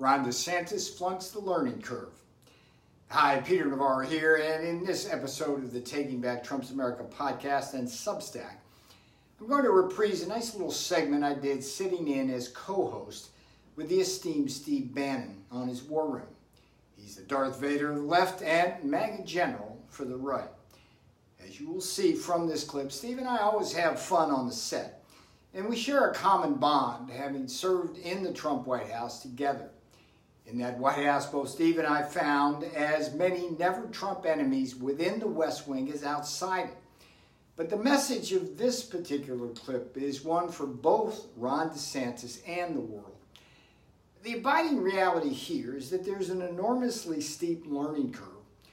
Ron DeSantis flunks the learning curve. Hi, Peter Navarro here, and in this episode of the Taking Back Trump's America podcast and Substack, I'm going to reprise a nice little segment I did sitting in as co host with the esteemed Steve Bannon on his War Room. He's the Darth Vader of the left and MAGA general for the right. As you will see from this clip, Steve and I always have fun on the set, and we share a common bond, having served in the Trump White House together. In that White House, both Steve and I found as many never Trump enemies within the West Wing as outside it. But the message of this particular clip is one for both Ron DeSantis and the world. The abiding reality here is that there's an enormously steep learning curve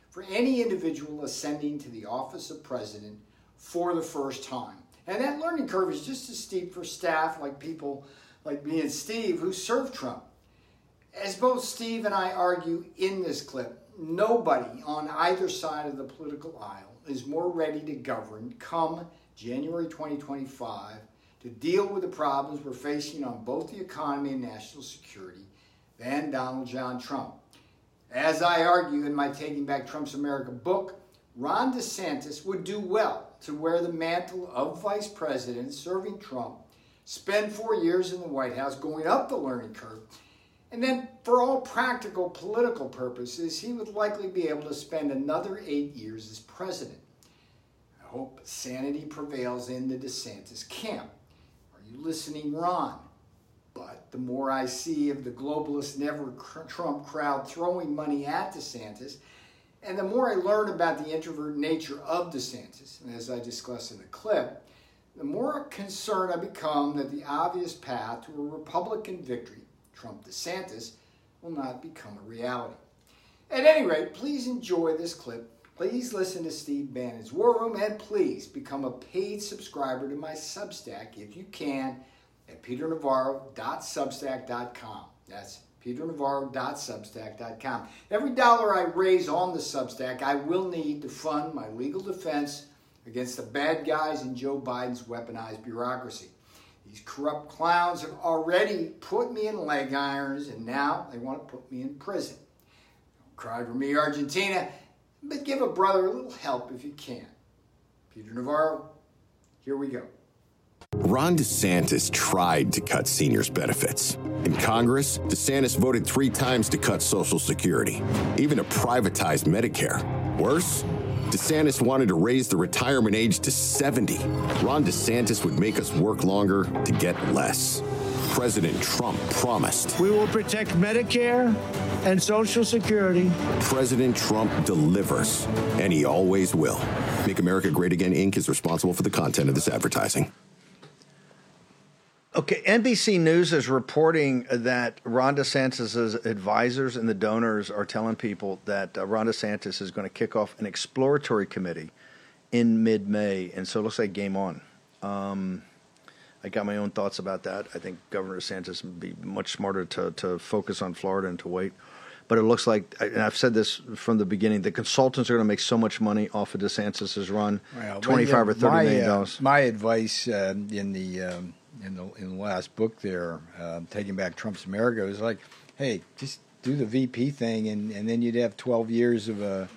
for any individual ascending to the office of president for the first time. And that learning curve is just as steep for staff like people like me and Steve who served Trump. As both Steve and I argue in this clip, nobody on either side of the political aisle is more ready to govern come January 2025 to deal with the problems we're facing on both the economy and national security than Donald John Trump. As I argue in my Taking Back Trump's America book, Ron DeSantis would do well to wear the mantle of vice president serving Trump, spend four years in the White House going up the learning curve, and then, for all practical political purposes, he would likely be able to spend another eight years as president. I hope sanity prevails in the DeSantis camp. Are you listening, Ron? But the more I see of the globalist never Trump crowd throwing money at DeSantis, and the more I learn about the introvert nature of DeSantis, and as I discussed in the clip, the more concerned I become that the obvious path to a Republican victory Trump DeSantis will not become a reality. At any rate, please enjoy this clip. Please listen to Steve Bannon's War Room and please become a paid subscriber to my Substack if you can at peternavarro.substack.com. That's peternavarro.substack.com. Every dollar I raise on the Substack, I will need to fund my legal defense against the bad guys in Joe Biden's weaponized bureaucracy. These corrupt clowns have already put me in leg irons, and now they want to put me in prison. Cry for me, Argentina, but give a brother a little help if you can. Peter Navarro, here we go. Ron DeSantis tried to cut seniors' benefits. In Congress, DeSantis voted three times to cut Social Security, even to privatize Medicare. Worse, DeSantis wanted to raise the retirement age to 70. Ron DeSantis would make us work longer to get less. President Trump promised. We will protect Medicare and Social Security. President Trump delivers, and he always will. Make America Great Again Inc. is responsible for the content of this advertising. Okay, NBC News is reporting that Ron DeSantis' advisors and the donors are telling people that uh, Ron DeSantis is going to kick off an exploratory committee in mid May. And so it looks like game on. Um, I got my own thoughts about that. I think Governor DeSantis would be much smarter to, to focus on Florida and to wait. But it looks like, and I've said this from the beginning, the consultants are going to make so much money off of DeSantis' run, well, twenty-five or thirty my, million dollars. Uh, my advice uh, in the um, in the in the last book there, uh, Taking Back Trump's America, was like, hey, just do the VP thing, and, and then you'd have 12 years of a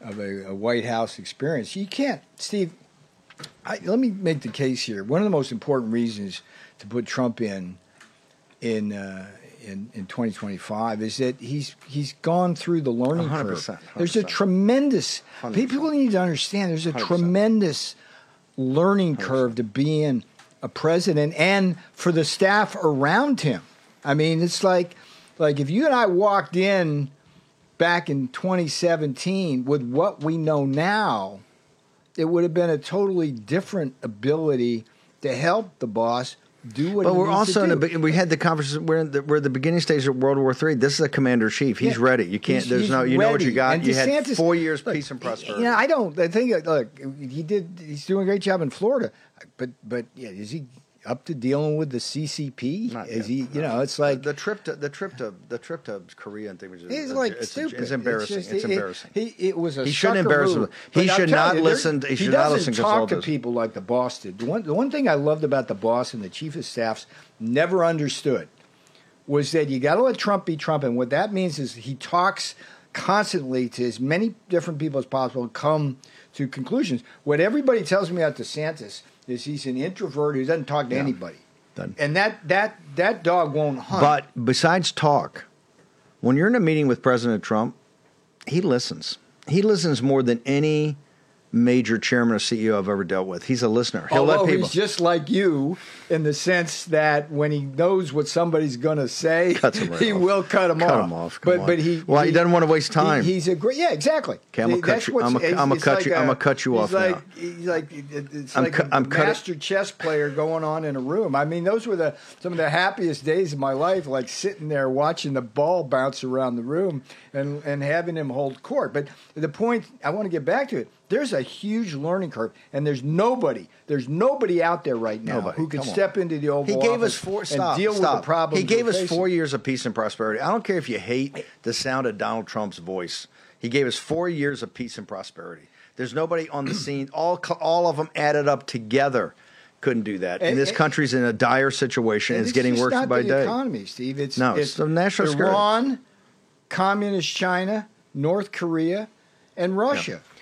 of a, a White House experience. You can't, Steve. I, let me make the case here. One of the most important reasons to put Trump in in uh, in, in 2025 is that he's he's gone through the learning 100%, curve. 100%. There's a tremendous 100%. people need to understand. There's a 100%. tremendous learning curve to being a president and for the staff around him. I mean, it's like like if you and I walked in back in 2017 with what we know now, it would have been a totally different ability to help the boss do what. But we're also in the we had the conversation. We're in the, we're the beginning stage of World War Three. This is a commander chief. He's yeah. ready. You can't. He's, there's he's no. You ready. know what you got. And you DeSantis, had four years look, peace and prosperity. You know, I don't. I think look, he did. He's doing a great job in Florida. But but yeah, is he up to dealing with the CCP? Not Is yet, he? You know, it's like the, the, trip to the trip to the trip to Korea and things. He's like it's, stupid. It's embarrassing. It's, just, embarrassing. He, it was a he shouldn't embarrass him. He should not you, listen. there- He should doesn't listen to talk to people like the boss did. The one, the one thing I loved about the boss and the chief of staffs never understood was that you got to let Trump be Trump, and what that means is he talks constantly to as many different people as possible and come to conclusions. What everybody tells me about DeSantis is he's an introvert who doesn't talk to anybody, Doesn't. and that that that dog won't hunt. But besides talk, when you're in a meeting with President Trump, he listens. He listens more than any major chairman or CEO I've ever dealt with. He's a listener. He'll Although let people he's just like you in the sense that when he knows what somebody's going to say, right he off. will cut him Cut off. 'em off, come But on. but he Well, he doesn't wanna waste he- time. he's a great yeah exactly. Okay, I'ma cut you- I'ma- it's- cut like you- a- I'ma cut you he's off like, now. He's like it's I'm like cu- a I'm master chess player going on in a room. I mean, those were the some of the happiest days of my life, like sitting there watching the ball bounce around the room and and having him hold court. But the point I want to get back to it. There's a huge learning curve, and there's nobody, there's nobody out there right now Nobody. who can step into the Oval He gave us Office four. and Stop. deal stop. with the problems. He gave us facing. four years of peace and prosperity. I don't care if you hate the sound of Donald Trump's voice. He gave us four years of peace and prosperity. There's nobody on the scene. All all of them added up together couldn't do that. And, And- this and- country's in a dire situation. And It's, getting worse not by the day. Economy, Steve. It's No, it's the national security. Communist China, North Korea, and Russia.